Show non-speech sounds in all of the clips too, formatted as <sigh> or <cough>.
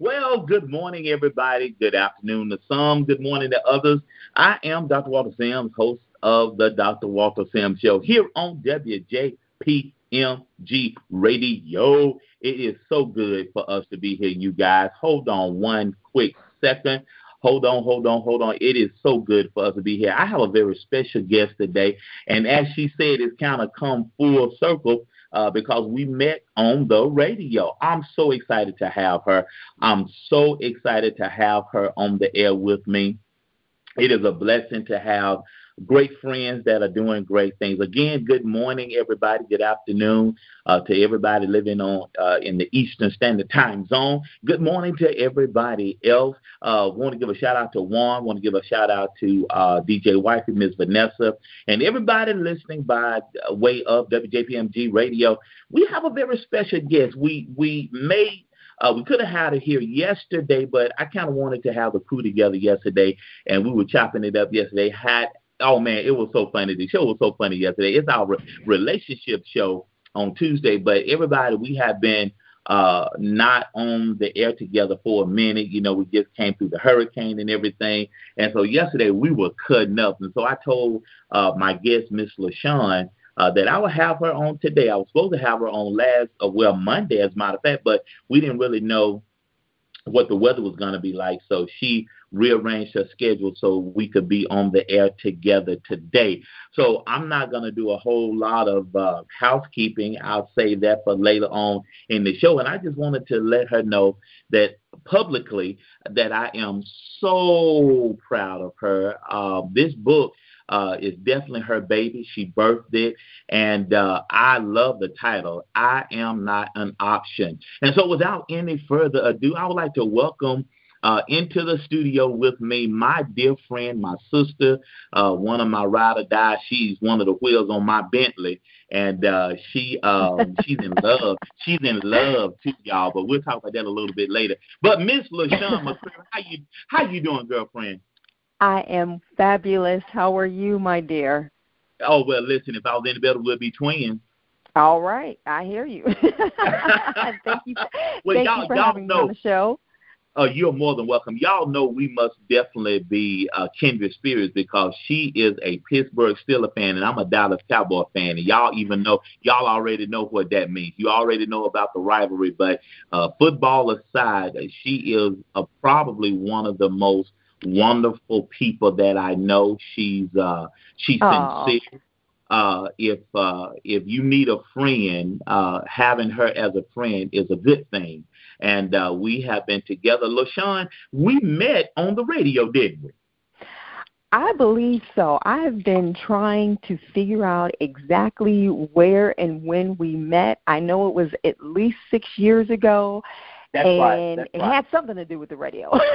Well, good morning, everybody. Good afternoon to some. Good morning to others. I am Dr. Walter Sims, host of the Dr. Walter Sims Show here on WJPMG Radio. It is so good for us to be here, you guys. Hold on one quick second. Hold on, hold on, hold on. It is so good for us to be here. I have a very special guest today, and as she said, it's kind of come full circle uh, because we met on the radio. I'm so excited to have her. I'm so excited to have her on the air with me. It is a blessing to have great friends that are doing great things. Again, good morning, everybody. Good afternoon uh, to everybody living on uh, in the Eastern Standard Time Zone. Good morning to everybody else. Uh, want to give a shout out to Juan. Want to give a shout out to uh, DJ Wifey, Ms. Vanessa, and everybody listening by way of WJPMG Radio. We have a very special guest. We we made uh, we could have had it here yesterday, but I kind of wanted to have the crew together yesterday, and we were chopping it up yesterday. Had oh man, it was so funny. The show was so funny yesterday. It's our re- relationship show on Tuesday, but everybody, we have been uh, not on the air together for a minute. You know, we just came through the hurricane and everything. And so yesterday we were cutting up. And so I told uh, my guest, Miss LaShawn, uh, that I would have her on today. I was supposed to have her on last, uh, well, Monday, as a matter of fact, but we didn't really know what the weather was going to be like. So she rearranged her schedule so we could be on the air together today. So I'm not going to do a whole lot of uh, housekeeping. I'll save that for later on in the show. And I just wanted to let her know that publicly that I am so proud of her. Uh, this book uh, is definitely her baby. She birthed it, and uh, I love the title. I am not an option. And so, without any further ado, I would like to welcome. Uh, into the studio with me, my dear friend, my sister, uh, one of my ride or die. She's one of the wheels on my Bentley, and uh, she um, she's in love. She's in love too, y'all. But we'll talk about that a little bit later. But Miss LaShawn McCrary, how you how you doing, girlfriend? I am fabulous. How are you, my dear? Oh well, listen. If I was any better, we'd be twins. All right, I hear you. <laughs> thank you. Well, thank y'all, you for y'all having know, me on the show. Uh, you're more than welcome. Y'all know we must definitely be uh, kindred spirits because she is a Pittsburgh Steelers fan and I'm a Dallas Cowboy fan. And y'all even know, y'all already know what that means. You already know about the rivalry. But uh, football aside, she is uh, probably one of the most wonderful people that I know. She's uh, she's Aw. sincere. Uh, if uh, if you need a friend, uh, having her as a friend is a good thing. And uh, we have been together. LaShawn, we met on the radio, didn't we? I believe so. I've been trying to figure out exactly where and when we met. I know it was at least six years ago. That's and right. That's it right. had something to do with the radio. <laughs>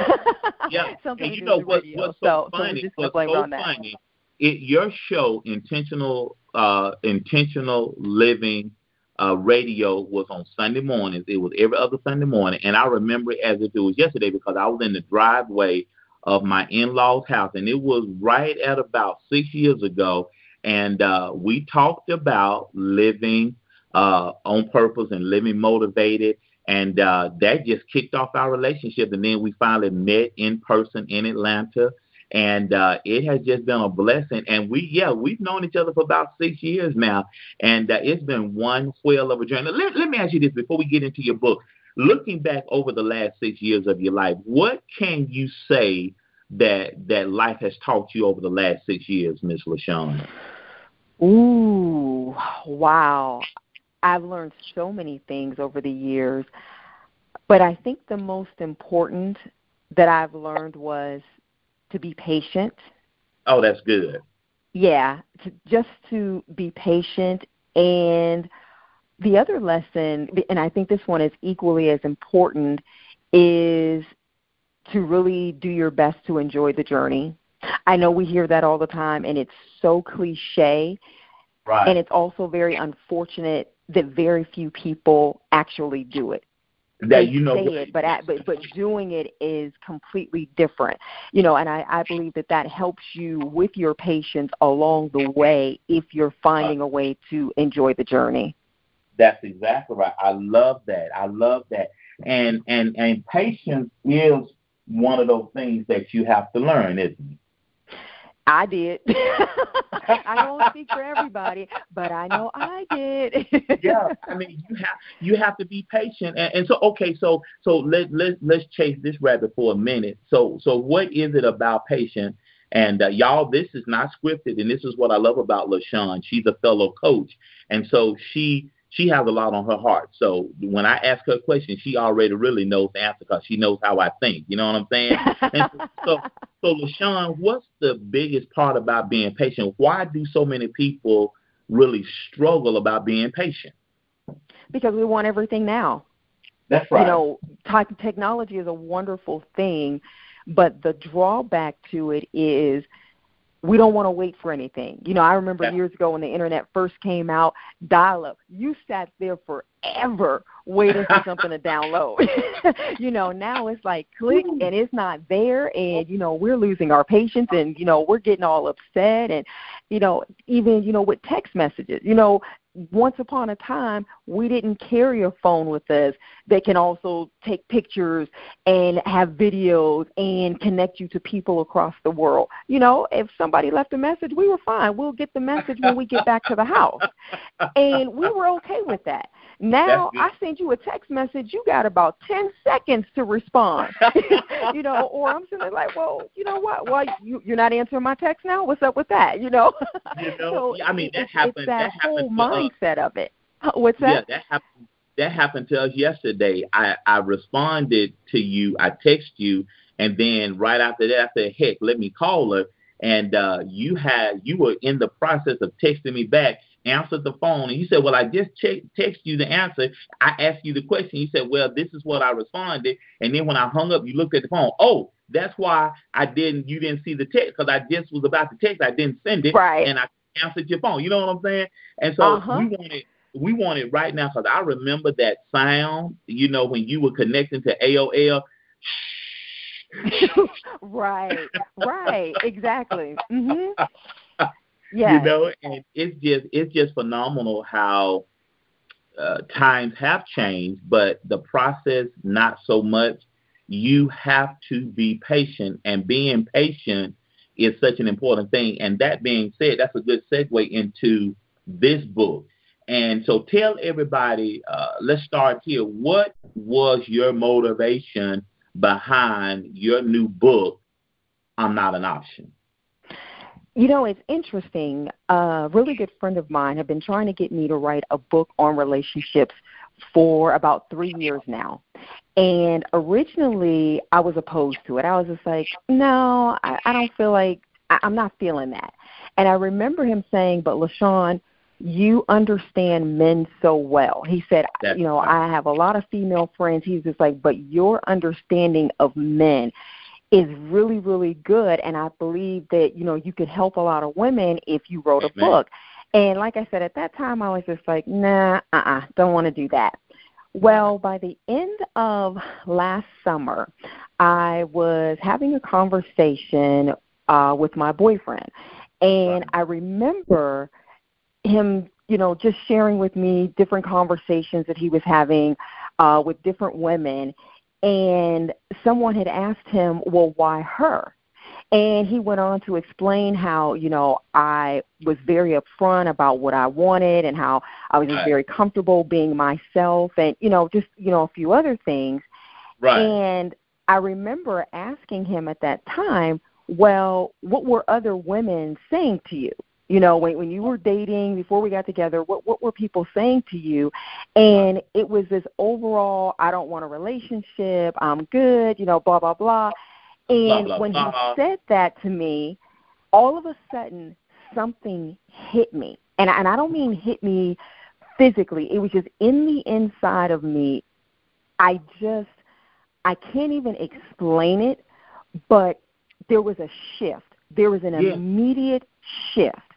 Yeah, <laughs> something and you know what, radio. what's so, so, so funny? gonna what's blame so on that. funny? It your show, intentional, uh, intentional living, uh, radio was on Sunday mornings. It was every other Sunday morning, and I remember it as if it was yesterday because I was in the driveway of my in-laws' house, and it was right at about six years ago, and uh, we talked about living uh, on purpose and living motivated. And uh, that just kicked off our relationship. And then we finally met in person in Atlanta. And uh, it has just been a blessing. And we, yeah, we've known each other for about six years now. And uh, it's been one whale of a journey. Let, let me ask you this before we get into your book. Looking back over the last six years of your life, what can you say that that life has taught you over the last six years, Miss LaShawn? Ooh, wow. I've learned so many things over the years, but I think the most important that I've learned was to be patient. Oh, that's good. Yeah, to, just to be patient. And the other lesson, and I think this one is equally as important, is to really do your best to enjoy the journey. I know we hear that all the time, and it's so cliche, Right. and it's also very unfortunate that very few people actually do it. That they you know say it, but at, but but doing it is completely different. You know, and I, I believe that that helps you with your patience along the way if you're finding a way to enjoy the journey. That's exactly right. I love that. I love that. And and and patience is one of those things that you have to learn, isn't it? I did. <laughs> I don't speak for <laughs> everybody, but I know I did. yeah, I <laughs> mean you have you have to be patient, and, and so okay, so so let let let's chase this rabbit for a minute. So so what is it about patience? And uh, y'all, this is not scripted, and this is what I love about LaShawn. She's a fellow coach, and so she she has a lot on her heart. So when I ask her a question, she already really knows the answer because she knows how I think. You know what I'm saying? and so, <laughs> so, LaShawn, what's the biggest part about being patient? Why do so many people really struggle about being patient? Because we want everything now. That's right. You know, type technology is a wonderful thing, but the drawback to it is – we don't want to wait for anything. You know, I remember years ago when the internet first came out, dial up. You sat there forever waiting for something to download. <laughs> you know, now it's like click <laughs> and it's not there and you know, we're losing our patience and you know, we're getting all upset and you know, even you know with text messages. You know, once upon a time we didn't carry a phone with us that can also take pictures and have videos and connect you to people across the world. You know, if somebody left a message, we were fine. We'll get the message when we get back to the house. And we were okay with that. Now I send you a text message, you got about ten seconds to respond. <laughs> you know, or I'm sitting there like, well, you know what? Why you you're not answering my text now? What's up with that? You know. <laughs> You know, so I mean that happened. That, that happened mindset of it. What's that? Yeah, that happened. That happened to us yesterday. I I responded to you. I text you, and then right after that, I said, "Heck, let me call her." And uh, you had you were in the process of texting me back, answered the phone and you said, Well, I just check, text you the answer. I asked you the question. You said, Well, this is what I responded. And then when I hung up, you looked at the phone. Oh, that's why I didn't you didn't see the text because I just was about to text. I didn't send it. Right. And I answered your phone. You know what I'm saying? And so uh-huh. we want it we want it right now because I remember that sound, you know, when you were connecting to AOL. <laughs> right, right, exactly. Mhm. Yes. You know, and it's just it's just phenomenal how uh, times have changed, but the process not so much. You have to be patient, and being patient is such an important thing. And that being said, that's a good segue into this book. And so, tell everybody. Uh, let's start here. What was your motivation behind your new book? I'm not an option. You know, it's interesting. A really good friend of mine had been trying to get me to write a book on relationships for about three years now. And originally, I was opposed to it. I was just like, no, I, I don't feel like I, I'm not feeling that. And I remember him saying, but LaShawn, you understand men so well. He said, That's you know, I have a lot of female friends. He's just like, but your understanding of men is really really good and i believe that you know you could help a lot of women if you wrote a Amen. book. And like i said at that time i was just like nah uh-uh don't want to do that. Well by the end of last summer i was having a conversation uh with my boyfriend. And i remember him you know just sharing with me different conversations that he was having uh with different women and someone had asked him, "Well, why her?" And he went on to explain how, you know, I was very upfront about what I wanted and how I was just very comfortable being myself and, you know, just, you know, a few other things. Right. And I remember asking him at that time, well, what were other women saying to you? You know when when you were dating before we got together what what were people saying to you? And it was this overall i don't want a relationship. I'm good you know blah blah blah. And blah, blah, when blah. he said that to me all of a sudden something hit me. And and i don't mean hit me physically. It was just in the inside of me. I just i can't even explain it but there was a shift. There was an yeah. immediate shift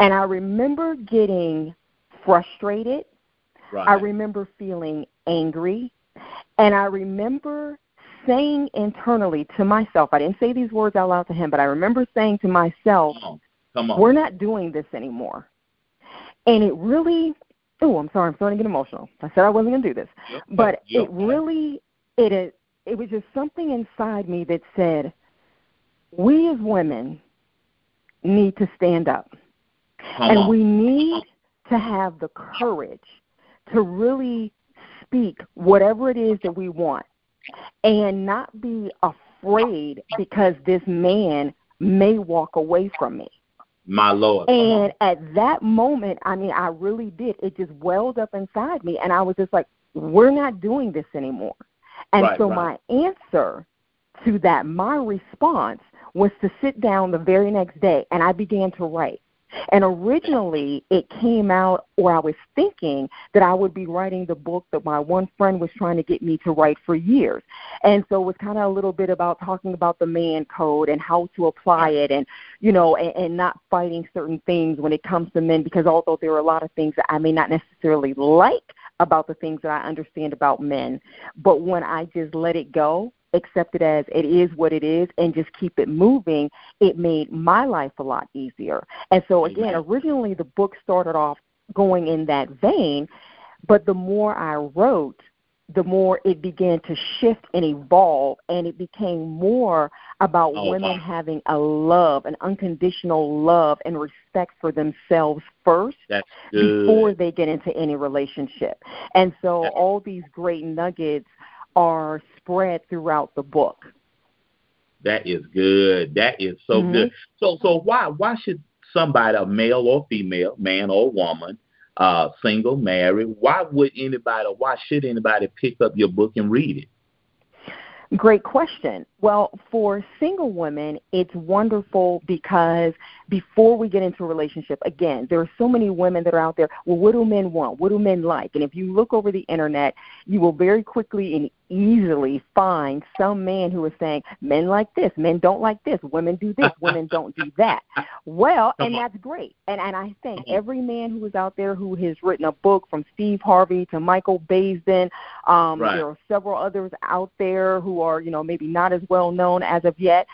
and I remember getting frustrated. Right. I remember feeling angry. And I remember saying internally to myself, I didn't say these words out loud to him, but I remember saying to myself, Come on. Come on. We're not doing this anymore. And it really oh, I'm sorry, I'm starting to get emotional. I said I wasn't going to do this, Yep. but Yep. it really it is it was just something inside me that said we as women need to stand up Come and on. we need to have the courage to really speak whatever it is that we want and not be afraid because this man may walk away from me. My Lord. And at that moment, I mean, I really did. It just welled up inside me, and I was just like, we're not doing this anymore. And Right, so right. my answer to that, my response was to sit down the very next day, and I began to write. And originally, it came out, or I was thinking that I would be writing the book that my one friend was trying to get me to write for years. And so it was kind of a little bit about talking about the man code and how to apply it and, you know, and, and not fighting certain things when it comes to men because although there are a lot of things that I may not necessarily like about the things that I understand about men, but when I just let it go, accept it as it is what it is and just keep it moving, it made my life a lot easier. And so again, Amen. originally the book started off going in that vein, but the more I wrote, the more it began to shift and evolve, and it became more about Oh, women wow. having a love, an unconditional love and respect for themselves first before they get into any relationship. And so all these great nuggets are spread throughout the book. That is good. That is so Mhm. good. So so why why should somebody, a male or female, man or woman, uh, single, married, why would anybody why should anybody pick up your book and read it? Great question. Well, for single women, it's wonderful because before we get into a relationship, again, there are so many women that are out there. Well, what do men want? What do men like? And if you look over the internet, you will very quickly and easily find some man who is saying, men like this, men don't like this, women do this, <laughs> women don't do that. Well, Come and on. that's great. And and I think Come every man who is out there who has written a book from Steve Harvey to Michael Baisden, um, Right. there are several others out there who are, you know, maybe not as well known as of yet.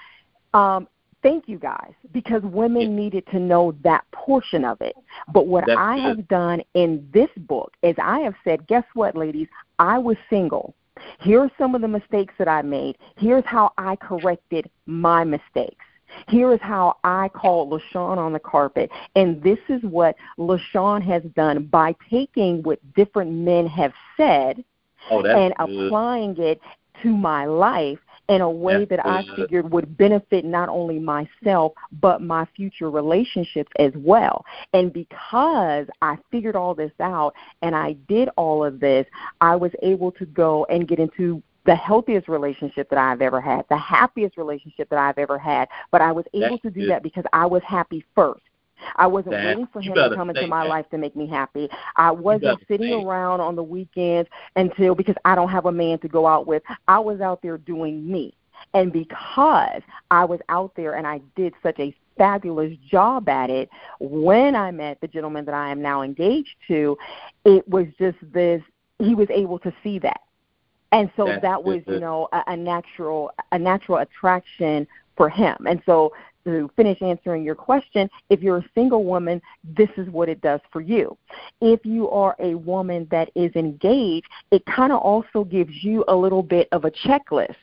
Um, thank you guys because women needed to know that portion of it. But what That's I have done in this book is I have said, guess what, ladies? I was single. Here are some of the mistakes that I made. Here's how I corrected my mistakes. Here is how I called LaShawn on the carpet. And this is what LaShawn has done by taking what different men have said Oh, and good. applying it to my life in a way that I figured would benefit not only myself but my future relationships as well. And because I figured all this out and I did all of this, I was able to go and get into the healthiest relationship that I've ever had, the happiest relationship that I've ever had. But I was able That's to do good. that because I was happy first. I wasn't waiting for him to come into my that. life to make me happy. I wasn't sitting around on the weekends until because I don't have a man to go out with. I was out there doing me. And because I was out there and I did such a fabulous job at it, when I met the gentleman that I am now engaged to, it was just this he was able to see that. And so That's that was, good. you know, a, a natural a natural attraction for him. And so to finish answering your question, if you're a single woman, this is what it does for you. If you are a woman that is engaged, it kind of also gives you a little bit of a checklist.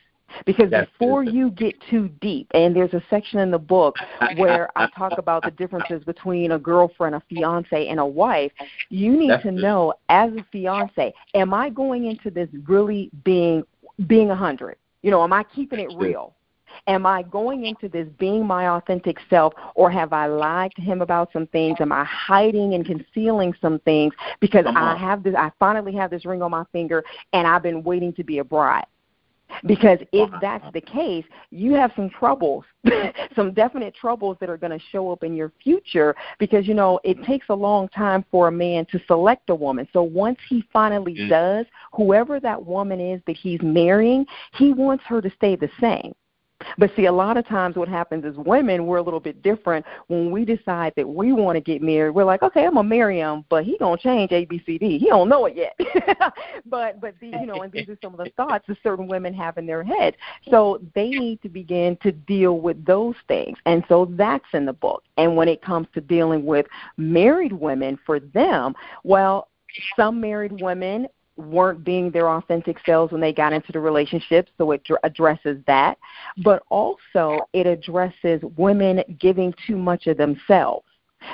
Because That's before good. you get too deep, and there's a section in the book where I talk about the differences between a girlfriend, a fiance, and a wife, you need That's to good. know as a fiance, am I going into this really being being a hundred? You know, am I keeping it real? Am I going into this being my authentic self, or have I lied to him about some things? Am I hiding and concealing some things because I have this? I finally have this ring on my finger, and I've been waiting to be a bride. Because if that's the case, you have some troubles, <laughs> some definite troubles that are going to show up in your future. Because you know it takes a long time for a man to select a woman. So once he finally Mm. does, whoever that woman is that he's marrying, he wants her to stay the same. But see, a lot of times what happens is women, we're a little bit different. When we decide that we want to get married, we're like, okay, I'm gonna marry him, but he gonna change A, B, C, D. He don't know it yet. <laughs> but but the, you know, and these are some of the thoughts that certain women have in their head. So they need to begin to deal with those things, and so that's in the book. And when it comes to dealing with married women, for them, well, some married women weren't being their authentic selves when they got into the relationship, so it dr- addresses that. But also, it addresses women giving too much of themselves.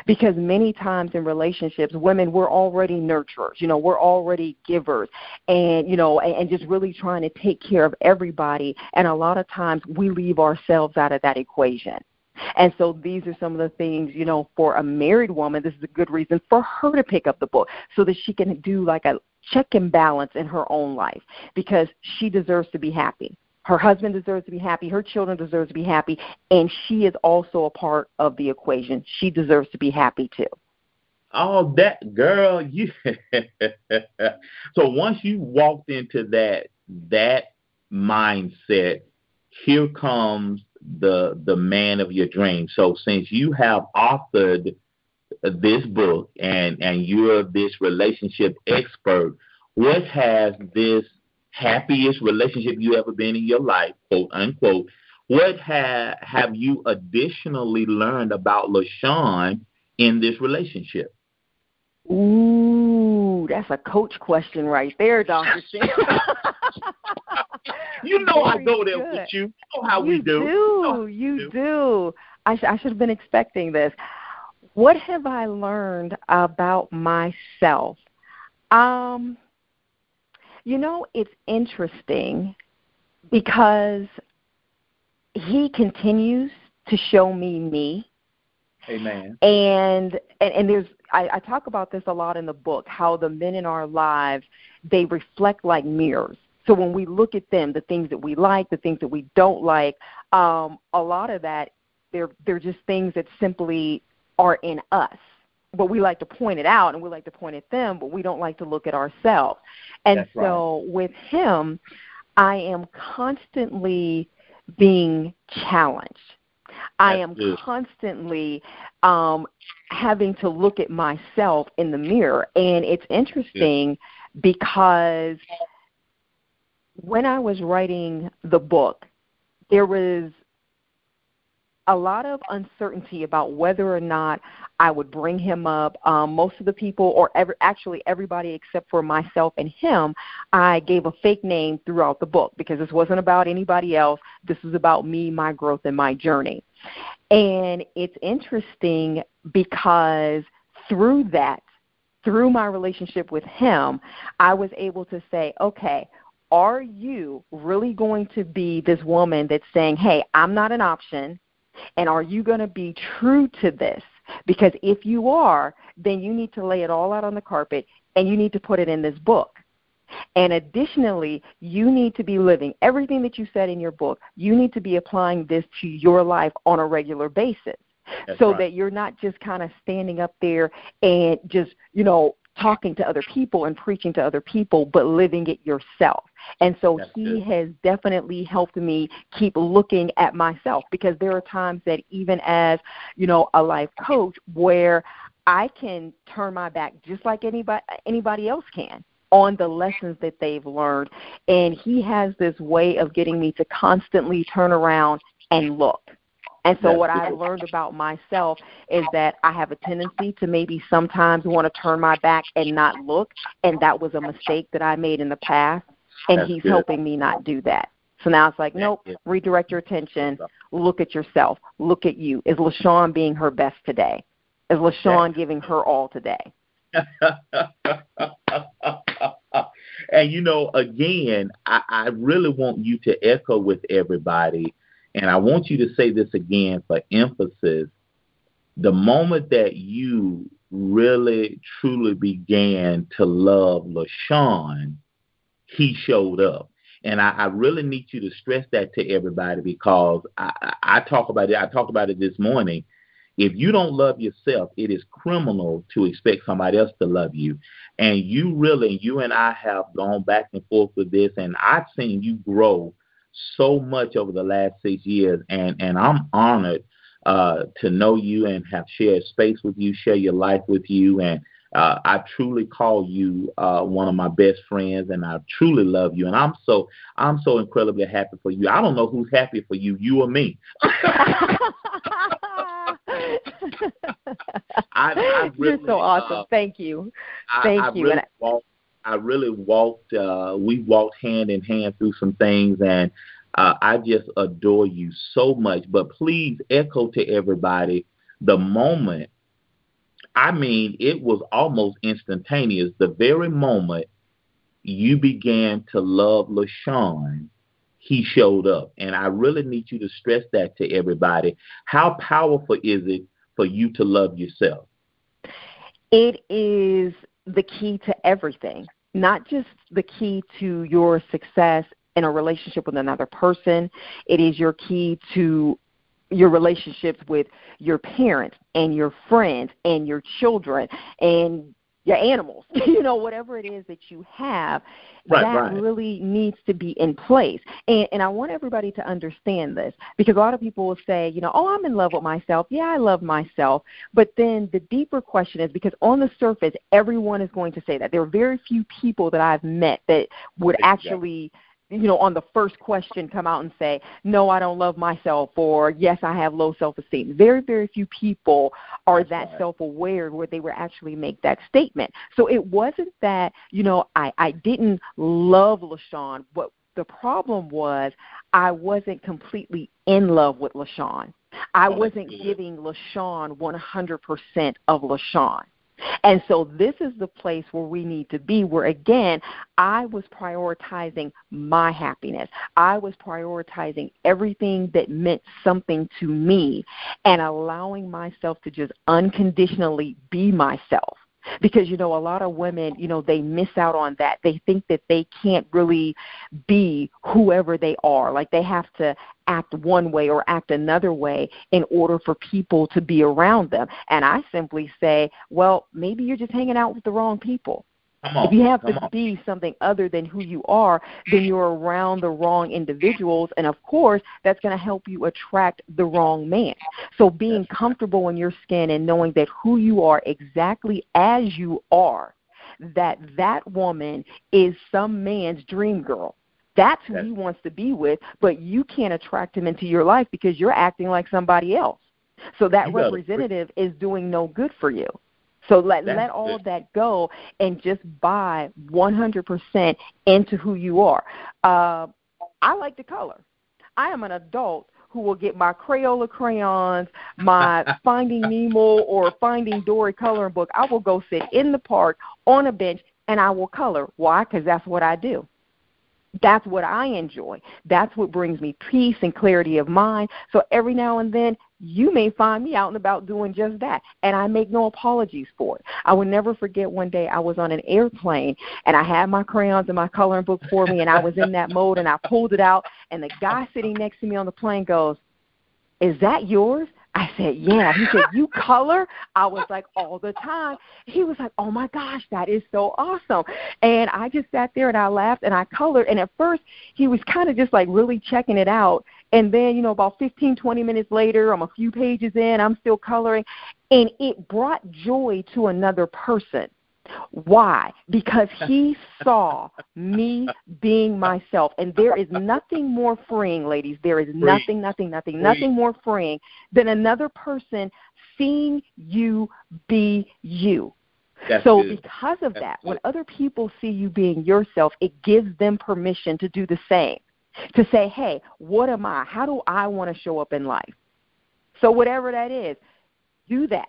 Because many times in relationships women we're already nurturers you know we're already givers. And you know and, and just really trying to take care of everybody. And a lot of times we leave ourselves out of that equation. And so these are some of the things, you know, for a married woman, this is a good reason for her to pick up the book so that she can do like a check and balance in her own life because she deserves to be happy. Her husband deserves to be happy. Her children deserve to be happy. And she is also a part of the equation. She deserves to be happy too. Oh, that girl, <laughs> you. so once you walked into that that mindset, here comes the the man of your dreams. So since you have authored this book and and you're this relationship expert, what has this happiest relationship you ever been in your life, quote unquote. What ha- have you additionally learned about LaShawn in this relationship? Ooh, that's a coach question right there, Dr. <laughs> you know Very I go there good. with you. You know how you we do. do. You, know you do. do. I, sh- I should have been expecting this. What have I learned about myself? Um, you know, it's interesting because he continues to show me me. Amen. And and, and there's I, I talk about this a lot in the book, how the men in our lives they reflect like mirrors. So when we look at them, the things that we like, the things that we don't like, um, a lot of that they're they're just things that simply are in us but we like to point it out and we like to point at them, but we don't like to look at ourselves. And That's so right. with him, I am constantly being challenged. I am constantly um, having to look at myself in the mirror. And it's interesting because when I was writing the book, there was a lot of uncertainty about whether or not I would bring him up. Um, most of the people, or actually everybody except for myself and him, I gave a fake name throughout the book because this wasn't about anybody else. This was about me, my growth, and my journey. And it's interesting because through that, through my relationship with him, I was able to say, okay, are you really going to be this woman that's saying, hey, I'm not an option? And are you going to be true to this? Because if you are, then you need to lay it all out on the carpet and you need to put it in this book. And additionally, you need to be living everything that you said in your book. You need to be applying this to your life on a regular basis. That's so right. that you're not just kind of standing up there and just, you know, talking to other people and preaching to other people, but living it yourself. And so That's he good. has definitely helped me keep looking at myself because there are times that even as, you know, a life coach where I can turn my back just like anybody anybody else can on the lessons that they've learned and he has this way of getting me to constantly turn around and look and so what. I've learned about myself is that I have a tendency to maybe sometimes want to turn my back and not look, and that was a mistake that I made in the past, and That's he's good. helping me not do that. So now it's like, nope, yeah. redirect your attention, look at yourself, look at you. Is LaShawn being her best today? Is LaShawn giving her all today? <laughs> and you know, again, I, I really want you to echo with everybody, and I want you to say this again for emphasis. The moment that you really truly began to love LaShawn, he showed up. And I, I really need you to stress that to everybody because I, I talk about it. I talked about it this morning. If you don't love yourself, it is criminal to expect somebody else to love you. And you really, you and I have gone back and forth with this, and I've seen you grow so much over the last six years, and and I'm honored uh, to know you and have shared space with you, share your life with you, and uh, I truly call you uh, one of my best friends, and I truly love you, and I'm so I'm so incredibly happy for you. I don't know who's happy for you, you or me. <laughs> I, I really, You're so awesome. Uh, Thank you. Thank I you. I- I really walked. Uh, we walked hand in hand through some things, and uh, I just adore you so much. But please echo to everybody the moment. I mean, it was almost instantaneous. The very moment you began to love LaShawn, he showed up. And I really need you to stress that to everybody. How powerful is it for you to love yourself? it is the key to everything, not just the key to your success in a relationship with another person. It is your key to your relationships with your parents and your friends and your children and your animals, <laughs> you know, whatever it is that you have, Right, that right. really needs to be in place. And, and I want everybody to understand this because a lot of people will say, you know, oh, I'm in love with myself. Yeah, I love myself. But then the deeper question is because on the surface, everyone is going to say that. There are very few people that I've met that would Exactly. actually you know, on the first question come out and say, no, I don't love myself, or yes, I have low self esteem. Very, very few people are That's that right. self aware where they would actually make that statement. So it wasn't that, you know, I, I didn't love LaShawn. What the problem was, I wasn't completely in love with LaShawn. I Oh, wasn't giving LaShawn 100% of LaShawn. And so this is the place where we need to be, where again, I was prioritizing my happiness. I was prioritizing everything that meant something to me and allowing myself to just unconditionally be myself. Because, you know, a lot of women, you know, they miss out on that. They think that they can't really be whoever they are. Like they have to act one way or act another way in order for people to be around them. And I simply say, well, maybe you're just hanging out with the wrong people. If you have to be something other than who you are, then <sighs> you're around the wrong individuals. And of course, that's going to help you attract the wrong man. So being comfortable in your skin and knowing that who you are exactly as you are, that that woman is some man's dream girl. That's who he wants to be with, but you can't attract him into your life because you're acting like somebody else. So that representative is doing no good for you. So let That's let all of that go and just buy 100% into who you are. Uh, I like the color. I am an adult who will get my Crayola crayons, my <laughs> Finding Nemo or Finding Dory coloring book. I will go sit in the park on a bench and I will color. Why? Because that's what I do. That's what I enjoy. That's what brings me peace and clarity of mind. So every now and then, you may find me out and about doing just that. And I make no apologies for it. I will never forget one day I was on an airplane and I had my crayons and my coloring book for me and I was in that mode and I pulled it out and the guy sitting next to me on the plane goes, Is that yours? I said, Yeah. He said, You color? I was like, All the time. He was like, Oh my gosh, that is so awesome. And I just sat there and I laughed and I colored. And at first, he was kind of just like really checking it out. And then, you know, about 15, 20 minutes later, I'm a few pages in, I'm still coloring. And it brought joy to another person. Why? Because <laughs> he saw me being myself. And there is nothing more freeing, ladies. There is nothing, nothing, nothing, Free. nothing more freeing than another person seeing you be you. That's so good. because of That's that, good. when other people see you being yourself, it gives them permission to do the same. To say, hey, what am I? How do I want to show up in life? So whatever that is, do that.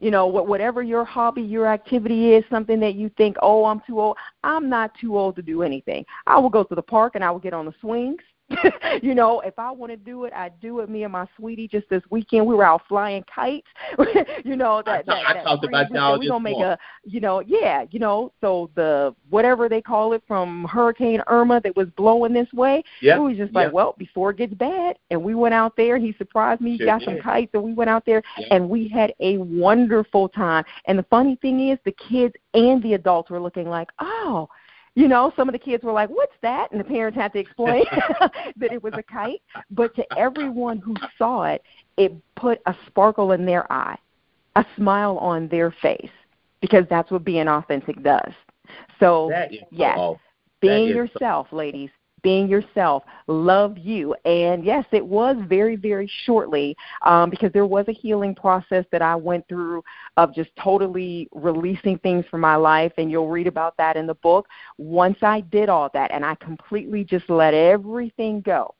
You know, wh- whatever your hobby, your activity is, something that you think, oh, I'm too old. I'm not too old to do anything. I will go to the park and I will get on the swings. <laughs> you know, if I want to do it, I do it. Me and my sweetie just this weekend we were out flying kites. <laughs> you know that I that, I that talked about weekend, y'all we gonna make morning. a you know yeah you know so the whatever they call it from Hurricane Irma that was blowing this way. Yep, It was just like well before it gets bad, and we went out there and he surprised me. He Sure got some kites and we went out there and we had a wonderful time. And the funny thing is, the kids and the adults were looking like, oh, you know, some of the kids were like, what's that? And the parents had to explain <laughs> <laughs> that it was a kite. But to everyone who saw it, it put a sparkle in their eye, a smile on their face, because that's what being authentic does. So, is so being is so- yourself, ladies, being yourself, love you. And yes, it was very, very shortly um, because there was a healing process that I went through of just totally releasing things from my life. And you'll read about that in the book. Once I did all that and I completely just let everything go.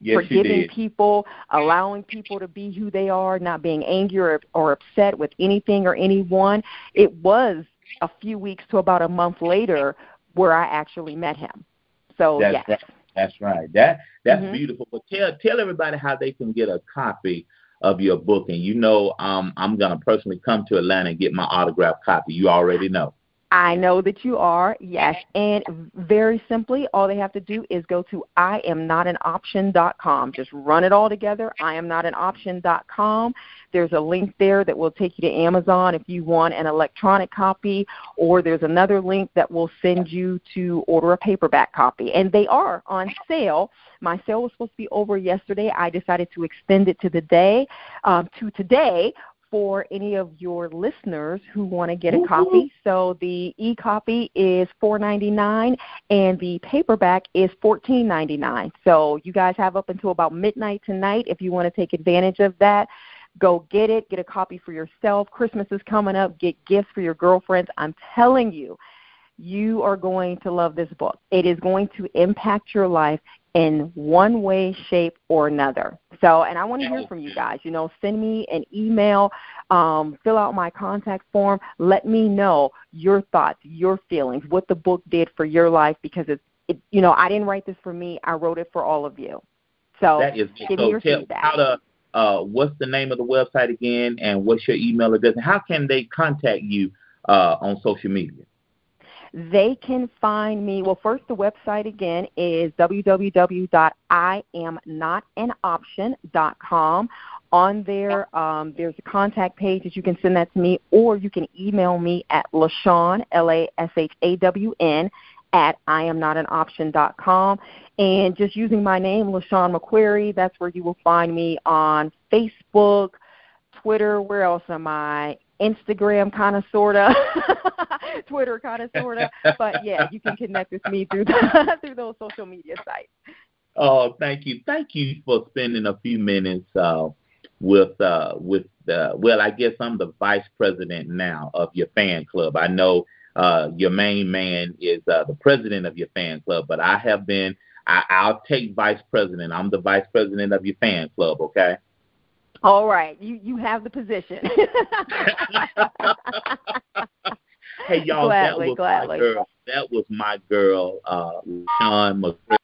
Yes, forgiving people, allowing people to be who they are, not being angry or, or upset with anything or anyone. It was a few weeks to about a month later where I actually met him. So that's yes. right. That's right. That that's Mhm. beautiful. But tell tell everybody how they can get a copy of your book. And you know, um, I'm gonna personally come to Atlanta and get my autographed copy. You already know. I know that you are, yes. And very simply, all they have to do is go to iamnotanoption.com. Just run it all together, iamnotanoption.com. There's a link there that will take you to Amazon if you want an electronic copy, or there's another link that will send you to order a paperback copy. And they are on sale. My sale was supposed to be over yesterday. I decided to extend it to the day, um, to today for any of your listeners who want to get a copy. So the e-copy is $4.99 and the paperback is $14.99. So you guys have up until about midnight tonight if you want to take advantage of that. Go get it, get a copy for yourself. Christmas is coming up, get gifts for your girlfriends. I'm telling you, you are going to love this book. It is going to impact your life in one way, shape, or another. So, and I want to hear from you guys. You know, send me an email, um, fill out my contact form. Let me know your thoughts, your feelings, what the book did for your life because it's, it, you know, I didn't write this for me. I wrote it for all of you. So, That is give so me your tell feedback. how to uh what's the name of the website again and what's your email address and how can they contact you uh on social media? They can find me. Well, first, the website again is www.iamnotanoption.com. On there, um, there's a contact page that you can send that to me, or you can email me at LaShawn, L A S H A W N, at iamnotanoption.com. And just using my name, LaShawn McCrary, that's where you will find me on Facebook, Twitter. Where else am I? Instagram, kind of, sorta. <laughs> Twitter, kind of, sorta. <laughs> But yeah, you can connect with me through the, <laughs> through those social media sites. Oh, thank you. Thank you for spending a few minutes uh with uh with uh well I guess I'm the vice president now of your fan club. I know uh your main man is uh the president of your fan club, but I have been I, I'll take vice president. I'm the vice president of your fan club, okay? All right, you you have the position. <laughs> Hey y'all, Gladly, that was gladly. my girl. That was my girl, uh Sean McCray.